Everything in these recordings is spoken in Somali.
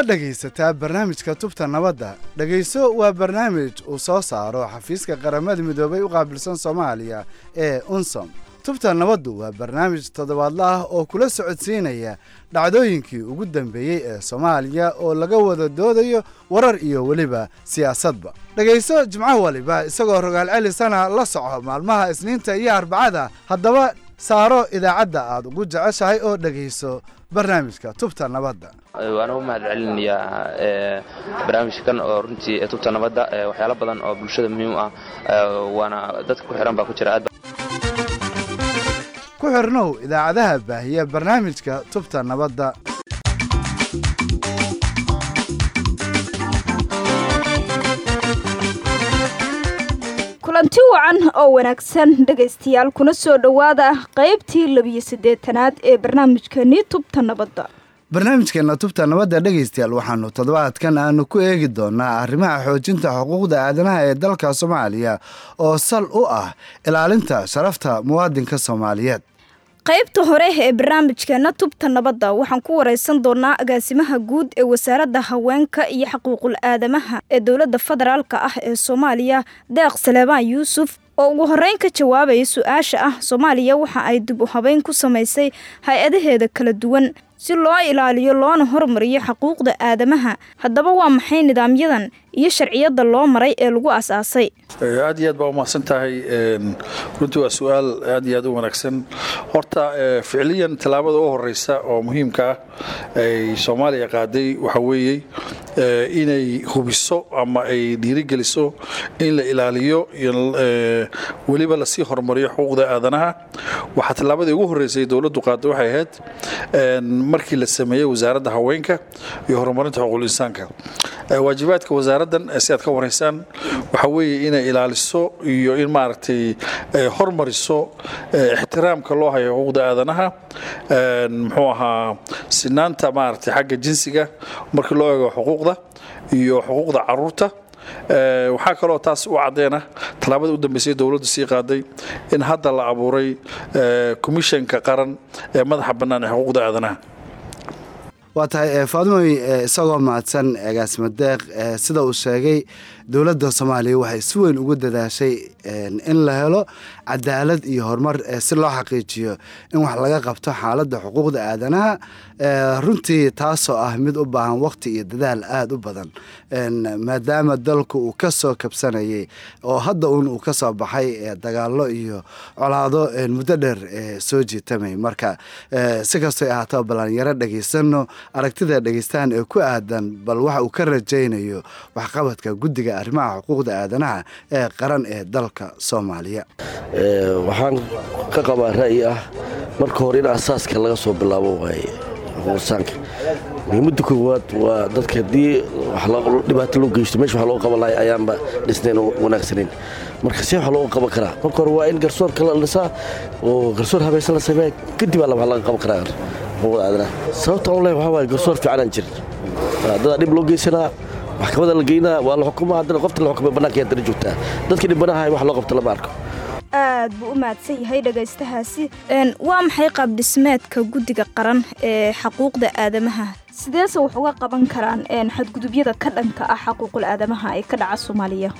ma dhegaysataa barnaamijka tubta nabadda. Dhegayso waa barnaamij uu soo saaro xafiiska qaramada midoobay u qaabilsan soomaaliya ee unsom tubta nabaddu waa barnaamij toddobaadla ah oo kula socodsiinaya dhacdooyinkii ugu dambeeyey ee soomaaliya oo laga wada doodayo warar iyo weliba siyaasadba. Dhegayso jimco waliba isagoo rogaal celisana la soco maalmaha isniinta iyo arbacada haddaba saaro idaacadda aad ugu jeceshahay oo dhegayso barnaamijka tubta nabadda. Waana u mahad celinayaa barnaamijkan oo runtii tubta nabadda waxyaalo badan oo bulshada muhiim ah waana dadka ku xihan baa ku jira. Ku xirnow idaacadaha baahiya barnaamijka tubta nabadda kulanti wacan oo wanaagsan. Dhegaystayaal kuna soo dhowaada qaybtii labiyo siddeetanaad ee barnaamijkani tubta nabadda. Barnaamijkeena tubta nabadda dhegaystayaal waxaanu toddobaadkan aanu ku eegi doonaa arrimaha xoojinta xuquuqda aadanaha ee dalka soomaaliya oo sal u ah ilaalinta sharafta muwaadinka soomaaliyeed qaybta hore ee barnaamijkeena tubta nabadda waxaan ku waraysan doonaa agaasimaha guud ee wasaaradda haweenka iyo xuquuqul aadamaha ee dowladda federaalka ah ee soomaaliya deeq saleebaan yuusuf. Oo ugu horreyn ka jawaabaya su'aasha ah soomaaliya waxa ay dib u habeyn ku samaysay hay'adaheeda kala duwan si loo ilaaliyo loona hormariyo xuquuqda aadamaha. Haddaba waa maxay nidaamyadan iyo sharciyadda loo maray ee lagu asaasay aad iyo aad baa umahadsan tahay runtii waa su'aal aad iyo aad u wanaagsan. Horta ficliyan tallaabada u horeysa oo muhiimka ah ay soomaaliya qaaday waxaa weeye inay hubiso ama ay dhiirigeliso in la ilaaliyo weliba la sii horumariyo xuquuqda aadanaha. Waxaa tallaabadii ugu horreysay dowladdu qaaday waxay ahayd markii la sameeyey wasaaradda haweenka iyo horumarinta xuquuqul insaanka. Waajibaadka wasaaraddan si aad ka waraysaan waxaa weeye inay ilaaliso iyo in maaragtay hormariso ixtiraamka loo hayo xuquuqda aadanaha. Muxuu ahaa sinaanta maaragtay xagga jinsiga markii loo eego xuquuqda iyo xuquuqda carruurta waxaa kaloo taas u caddeena tallaabada u dambeysay dowladdu sii qaaday in hadda la abuuray komishanka qaran ee madaxa bannaan ee xuquuqda aadanaha waa tahay faadimoy isagoo mahadsan agaasimo deeq sida uu sheegay dowladda soomaaliya waxay si weyn ugu dadaashay in la helo cadaalad iyo horumar si loo xaqiijiyo in wax laga qabto xaaladda xuquuqda aadanaha runtii taasoo ah mid u baahan waqti iyo dadaal aada u badan maadaama dalku uu ka soo kabsanayay oo hadda uun uu ka baxay dagaallo iyo colaado muddo dheer soo jiitamay. Marka si kastoo ahaataba balanyaro dhegaysano aragtida dhegaystaan ee ku aadan bal waxa uu ka rajaynayo waxqabadka guddiga arrimaha xuquuqda aadanaha ee qaran ee dalka soomaaliya. Waxaan ka qabaa ra'yi ah marka hore in asaaska laga soo bilaabo waaye xuquuqsaanka muhiimadda koowaad waa dadka haddii dhibaato loo geysto meesha wax loo qaban lahay ayaanba dhisnayn oo wanaagsanayn marka see wax looga qaban karaa marka hore waa in garsoorka la dhisaa oo garsoor habaysan la sameeya kadib aa wax laga qaban karaa sababta aan lehay waxaa waaye garsoor fiicanaan jirin. Dadaa dhib loo geysanaa maxkamada la geynaa waa la xukumaa haddana qofta la xukumay bannaanka haddana joogtaa dadka dhibanaha wax loo qabto lama arko. Aad buu u mahadsan yahay dhegaystahaasi waa maxay qaabdhismeedka guddiga qaran ee xaquuqda aadamaha sideese wax uga qaban karaan xadgudubyada ka dhanka ah xaquuqul aadamaha ee ka dhaca soomaaliya.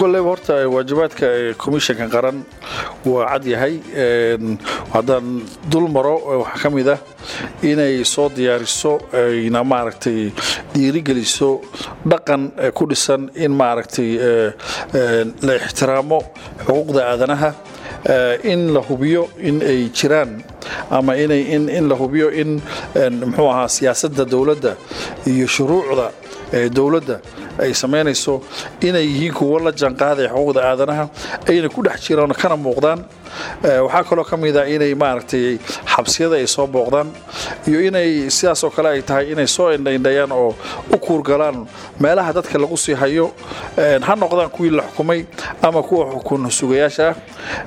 Koleyba horta waajibaadka komishanka qaran waa cad yahay. Haddaan dul maro waxaa ka ah inay soo diyaariso ayna maaragtay dhiirigeliso dhaqan ku dhisan in maaragtay la ixtiraamo xuquuqda aadanaha in la hubiyo in ay jiraan ama in la hubiyo in muxuu ahaa siyaasadda dowladda iyo shuruucda dowladda ay samaynayso inay yihiin kuwo la janqaadaya xuquuqda aadanaha ayna ku dhex jiraan kana muuqdaan waxaa kaloo ka mid a inay maaragtay xabsiyada ay soo booqdaan iyo inay sidaas oo kale ay tahay inay soo indhaindhayaan oo u kuurgalaan meelaha dadka lagu sii hayo. Ha noqdaan kuwii la xukumay ama kuwa xukun sugayaasha.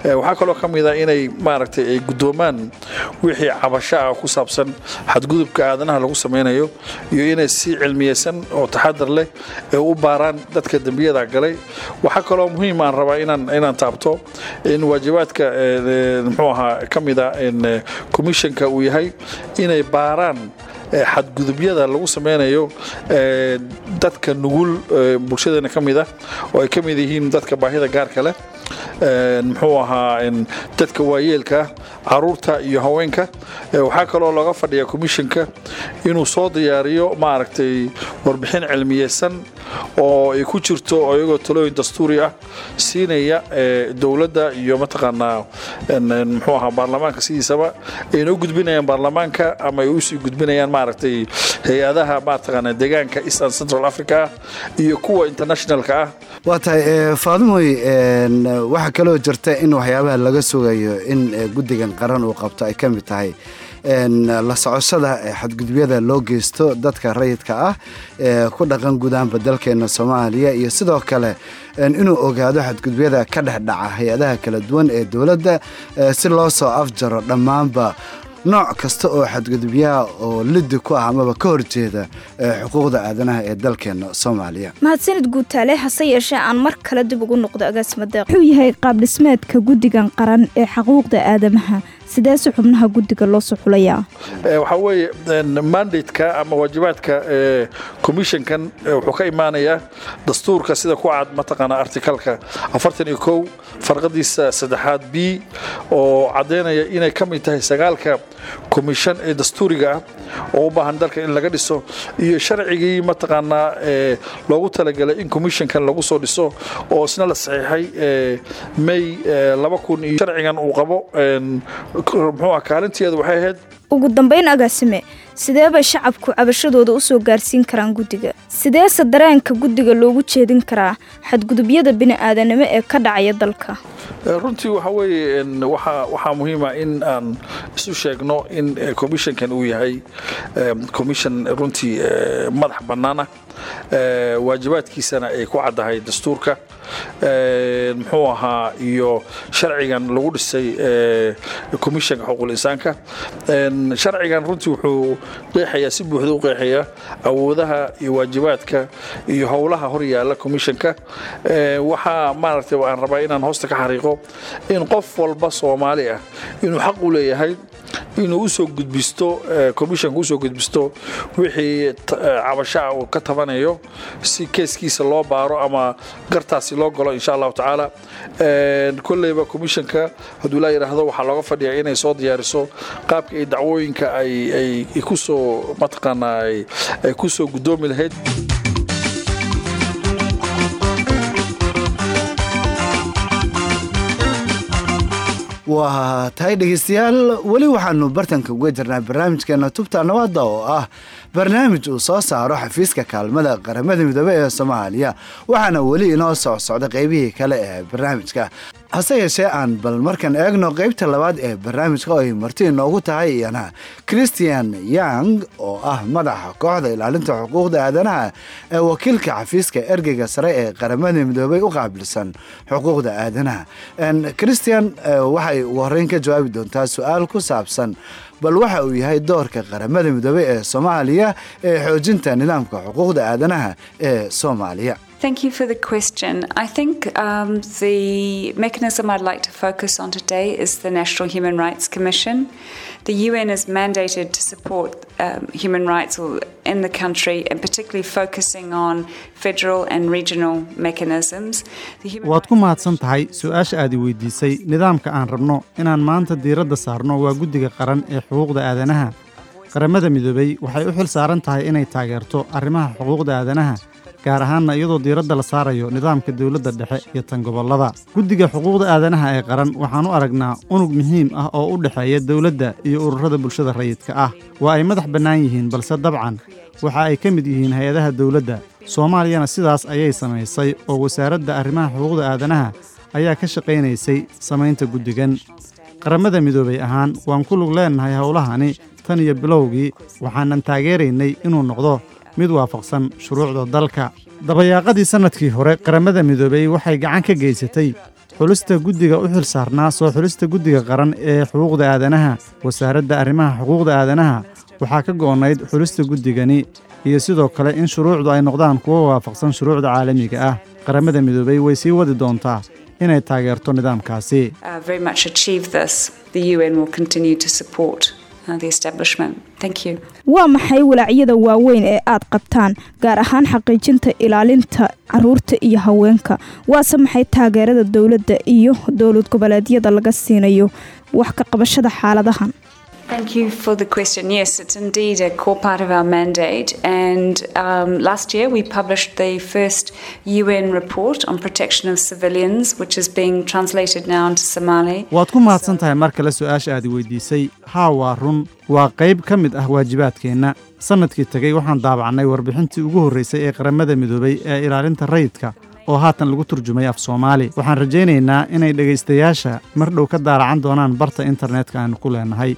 Ah waxaa kaloo ka mid a inay maaragtay ay guddoomaan wixii cabasho ah ku saabsan xadgudubka aadanaha lagu samaynayo iyo inay si cilmiyeysan oo taxadar leh ee u baaraan dadka dembiyada galay. Waxaa kaloo muhiim aan rabaa inaan taabto in waajibaadka muxuu ahaa ka mid a komishanka uu yahay inay baaraan xadgudubyada lagu sameynayo dadka nugul bulshadeena ka mid ah oo ay ka mid yihiin dadka baahida gaarka leh. Muxuu ahaa dadka waayeelka carruurta iyo haweenka. Waxaa kaloo looga fadhiya commissionka inuu soo diyaariyo maaragtay warbixin cilmiyeysan oo ay ku jirto iyagoo talooyin dastuuri ah siinaya dowladda iyo mataqaanaa muxuu ahaa baarlamaanka sidiisaba ayna u gudbinayaan baarlamaanka ama ay u sii gudbinayaan maaragtay hay'adaha mataqaanaa deegaanka east and central africa iyo kuwa internationalka ah. Waa tahay faadimoy waxaa kaloo jirta in waxyaabaha laga sugayo in guddigan qaran uu qabto ay ka mid tahay la socoshada xadgudubyada loo geysto dadka rayidka ah ee ku dhaqan gudaanba dalkeena soomaaliya iyo sidoo kale inuu ogaado xadgudubyada ka dhex dhaca hay'adaha kala duwan ee dowladda si loo soo afjaro dhammaanba. Nooc kasta oo xadgudubyaha oo lidi ku ah amaba ka horjeeda xuquuqda aadanaha ee dalkeena soomaaliya. Mahadsanid guutaale hase yeeshee aan mar kale dib ugu noqdo agaasima deeq wuxuu yahay qaab dhismeedka guddigan qaran ee xuquuqda aadamaha sideese xubnaha guddiga loo soo xulayaa? Waxaa weeye mandateka ama waajibaadka commissionkan wuxuu ka imaanayaa dastuurka sida ku cad mataqaanaa artikalka afartan iyo kow farqadiisa saddexaad b oo caddaynaya inay ka mid tahay sagaalka commission ee dastuuriga ah oo u baahan dalka in laga dhiso. Iyo sharcigii mataqaanaa loogu talagalay in commissionkan lagu soo dhiso oo isna la saxiixay may sharcigan uu qabo muxuu ah kaalinteedu waxay ahayd ugu dambayn agaasime sidee bay shacabku cabashadooda u soo gaarsiin karaan guddiga. Sideese dareenka guddiga loogu jeedin karaa xadgudubyada bini'aadanimo ee ka dhacaya dalka. Runtii waxa weeye waxaa muhiima in aan isu sheegno in commissionkan uu yahay commission runtii madax bannaana waajibaadkiisana ay ku caddahay dastuurka. Muxuu ahaa iyo sharcigan lagu dhisay commissionka xuquuqul insaanka sharcigan runtii wuxuu qeexayaa si buuxda u qeexayaa awoodaha iyo waajibaadka iyo howlaha hor yaalla commissionka. Waxaa maaragtay aan rabaa inaan hoosta ka xariiqo in qof walba soomaali ah inuu xaq u leeyahay inuu u soo gudbisto commissionka u soo gudbisto wixii cabasho ah uu ka tabanayo si keeskiisa loo baaro ama gartaasi loo galo insha allahu tacaala. Kolleyba commissionka hadduu laa yidhaahdo waxaa looga fadhiyaa inay soo diyaariso qaabka ay dacwooyinka ay ku soo mataqaanaa ay ku soo guddoomi lahayd waa tahay dhegeystayaal. Weli waxaanu bartanka uga jirnaa barnaamijkeena tubta nabadda oo ah barnaamij uu soo saaro xafiiska kaalmada qaramada midoobe ee soomaaliya waxaana weli inoo soo socda qeybihii kale ee barnaamijka. Hase yeeshee aan bal markan eegno qeybta labaad ee barnaamijka oo ay marti inoogu tahay iyana christian yang oo ah madaxa kooxda ilaalinta xuquuqda aadanaha ee wakiilka xafiiska ergeyga sare ee qaramada midoobey u qaabilsan xuquuqda aadanaha. Christian waxay ugu horreyn ka jawaabi doontaa su'aal ku saabsan bal waxa uu yahay doorka qaramada midoobey ee soomaaliya ee xoojinta nidaamka xuquuqda aadanaha ee soomaaliya Thank you for the question. I think um, the mechanism I'd like to focus on today is the National Human Rights Commission. The UN is mandated to support um, human rights in the country and particularly focusing on federal and regional mechanisms. waad ku mahadsan tahay su'aasha aad i weydiisay nidaamka aan rabno inaan maanta diiradda saarno waa guddiga qaran ee xuquuqda aadanaha qaramada midoobey waxay u xil saaran tahay inay taageerto arrimaha xuquuqda aadanaha gaar ahaanna iyadoo diiradda la saarayo nidaamka dowladda dhexe iyo tan gobollada guddiga xuquuqda aadanaha ee qaran waxaan u aragnaa unug muhiim ah oo u dhexeeya dowladda iyo ururada bulshada rayidka ah. Waa ay madax bannaan yihiin balse dabcan waxa ay ka mid yihiin hay'adaha dowladda. Soomaaliyana sidaas ayay samaysay oo wasaaradda arrimaha xuquuqda aadanaha ayaa ka shaqaynaysay samaynta guddigan. Qaramada midoobay ahaan waan ku lug leennahay howlahani tan iyo bilowgii waxaanan taageeraynay inuu noqdo mid waafaqsan shuruucda dalka. Dabayaaqadii sannadkii hore qaramada midoobey waxay gacan ka geysatay xulista guddiga u xil saarnaa soo xulista guddiga qaran ee xuquuqda aadanaha wasaaradda arrimaha xuquuqda aadanaha. Waxaa ka go'onnayd xulista guddigani iyo sidoo kale in shuruucdu ay noqdaan kuwo waafaqsan shuruucda caalamiga ah. Qaramada midoobey way sii wadi doontaa inay taageerto nidaamkaasi waa maxay walaacyada waaweyn ee aad qabtaan gaar ahaan xaqiijinta ilaalinta carruurta iyo haweenka? Waase maxay taageerada dowladda iyo dowlad goboleedyada laga siinayo wax ka qabashada xaaladahan Thank you for the question. Yes, it's indeed a core part of our mandate. And um, last year we published the first UN report on protection of civilians, which is being translated now into Somali. waad ku mahadsan tahay mar kale su'aasha aad i weydiisay haa waa run waa qayb ka mid ah waajibaadkeenna sannadkii tegey waxaan daabacnay warbixintii ugu horraysay ee qaramada midoobay ee ilaalinta rayidka oo haatan lagu turjumay af soomaali waxaan rajaynaynaa inay dhegaystayaasha mar dhow ka daaracan doonaan barta internetka aanu ku leenahay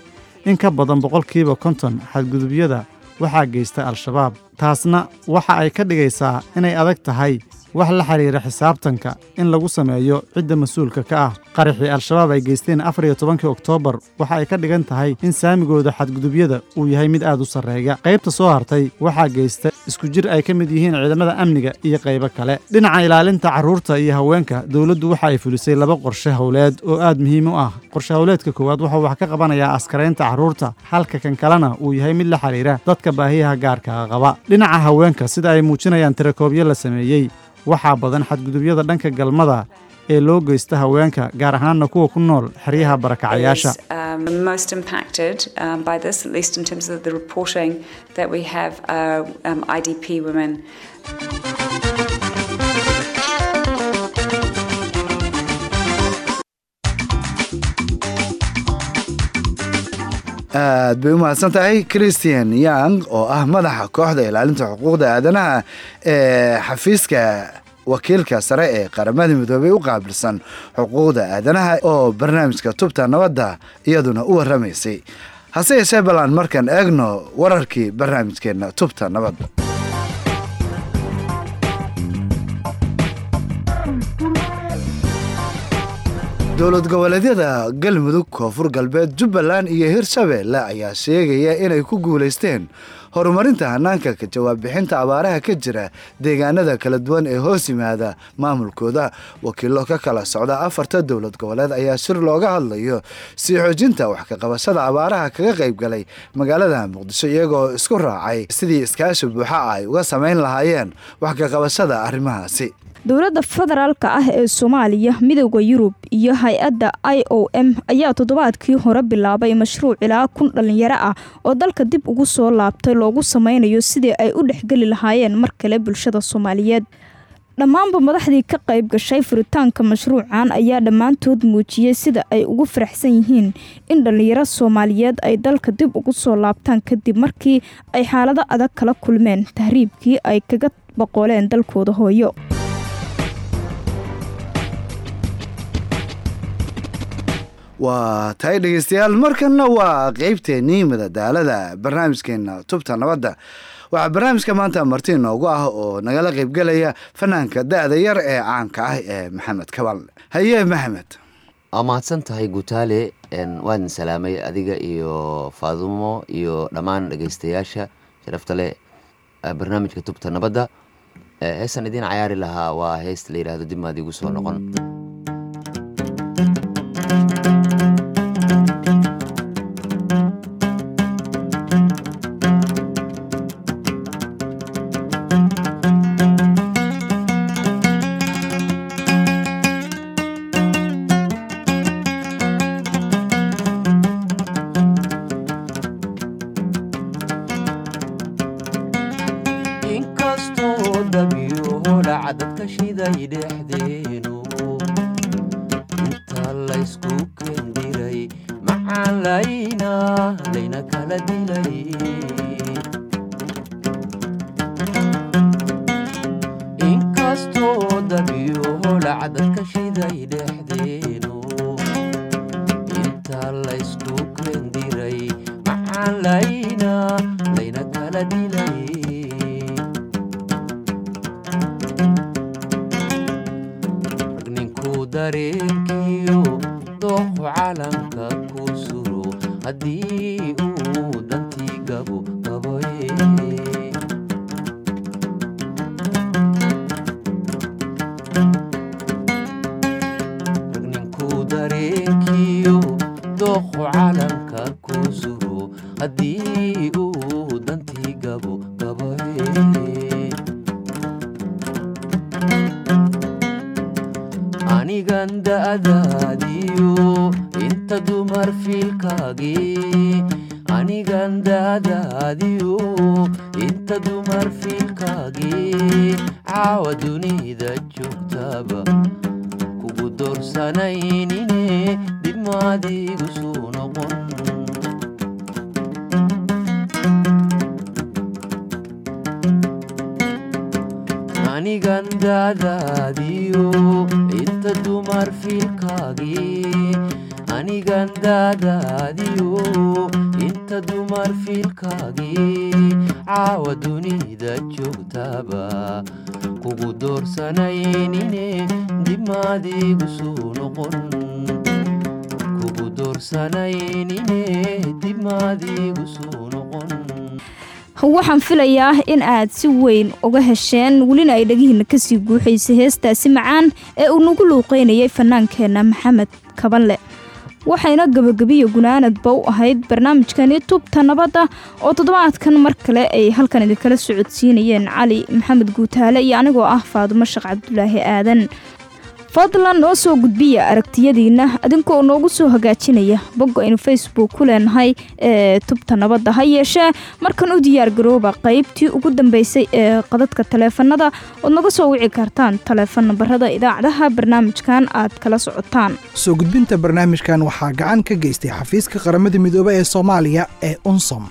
in ka badan boqolkiiba konton xadgudubyada waxaa geysta al-shabaab. Taasna waxa ay ka dhigaysaa inay adag tahay wax la xidhiira xisaabtanka in lagu sameeyo cidda mas'uulka ka ah. Qaraxii al-shabaab ay geysteen afar iyo tobankii oktoobar waxa ay ka dhigan tahay in saamigooda xadgudubyada uu yahay mid aad u sarreeya. Qaybta soo hartay waxaa geysta isku jir ay ka mid yihiin ciidamada amniga iyo qaybo kale. Dhinaca ilaalinta carruurta iyo haweenka dowladdu waxa ay fulisay laba qorshe howleed oo aad muhiim u ah. Qorshe howleedka koowaad wuxuu wax ka qabanayaa askaraynta carruurta halka kan kalena uu yahay mid la xidhiira dadka baahiyaha gaarka qaba. Dhinaca haweenka sida ay muujinayaan tirakoobyo la sameeyey waxaa badan xadgudubyada dhanka galmada ee loo geysta haweenka gaar ahaanna kuwa ku nool xeryaha barakacayaasha aad bay u mahadsan tahay christian young oo ah madaxa kooxda ilaalinta xuquuqda aadanaha ee xafiiska wakiilka sare ee qaramada midoobey u qaabilsan xuquuqda aadanaha oo barnaamijka tubta nabadda iyaduna u warramaysay. Hase yeeshee ballaan markaan eegno wararkii barnaamijkeenna tubta nabadda dowlad goboleedyada galmudug koonfur galbeed jubbaland iyo hirshabeelle ayaa sheegaya inay ku guulaysteen horumarinta hanaanka ka jawaab bixinta abaaraha ka jira deegaanada kala duwan ee hoos yimaada maamulkooda. Wakiilo ka kala socda afarta dowlad goboleed ayaa shir looga hadlayo sii xoojinta wax ka qabashada abaaraha kaga qayb galay magaalada muqdisho iyagoo isku raacay sidii iskaashi buuxa ay uga samayn lahaayeen wax ka qabashada arrimahaasi. Dowladda federaalka ah ee soomaaliya midooda yurub iyo hay'adda i o m ayaa toddobaadkii hore bilaabay mashruuc ilaa kun dhallinyaro ah oo dalka dib ugu soo laabtay loogu sameynayo sidii ay u dhexgeli lahaayeen mar kale bulshada soomaaliyeed. Dhammaanba madaxdii ka qayb gashay furitaanka mashruucan ayaa dhammaantood muujiyey sida ay ugu faraxsan yihiin in dhallinyaro soomaaliyeed ay dalka dib ugu soo laabtaan kadib markii ay xaalado adag kala kulmeen tahriibkii ay kaga boqoleen dalkooda hooyo waa tahay dhegeystayaal markanna waa qeybteennii madadaalada barnaamijkeena tubta nabadda. Waxaa barnaamijka maanta marti noogu ah oo nagala qeybgelaya fanaanka da-da yar ee caanka ah ee maxamed kabal. Haye maxamed. Waa mahadsan tahay guutaale waadin salaamay adiga iyo faadumo iyo dhammaan dhegeystayaasha sharafta leh barnaamijka tubta nabadda. Heestan idiin cayaari lahaa waa heesta la yidhahdo dib maad soo noqon dilayna layna kala dilay inkastoo dabiyoho lacdad ka shiday dheh ಹದೀ anigan da'daadiyo inta dumar fiilkaagii caawa dunida joogtaba kugu doorsanaynine dib maadigu suu noqon anigan da'daadiyo inta dumar fiilkaagii anigan da'daadiyo inta dumar fiilkaagii caawa dunida joogtaba kugu doorsanaynine dib suu noqon waxaan filayaa in aad si weyn uga hesheen welina ay dhagihiina ka sii guuxaysay heestaasi macaan ee uu nagu luuqeynayay fanaankeenna maxamed kabanle waxayna gabagabiya gunaanadba u ahayd barnaamijkani tubta nabadda oo toddobaadkan mar kale ay halkan idinkala socodsiinayeen cali maxamed guutaale iyo anigoo ah faadumo sheekh cabdulaahi aadan fadlan noo soo gudbiya aragtiyadiina. Adinkoo noogu soo hagaajinaya. Bogga aynu facebook ku leenahay ee tubta nabadda ha yeeshee. Markan u diyaargarooba qaybtii ugu dambeysay ee qadadka taleefanada ood naga soo wici kartaan taleefan nambarada idaacadaha barnaamijkan aad kala socotaan. Soo gudbinta barnaamijkan waxaa gacan ka geystay xafiiska qaramada midoobey ee soomaaliya ee unsom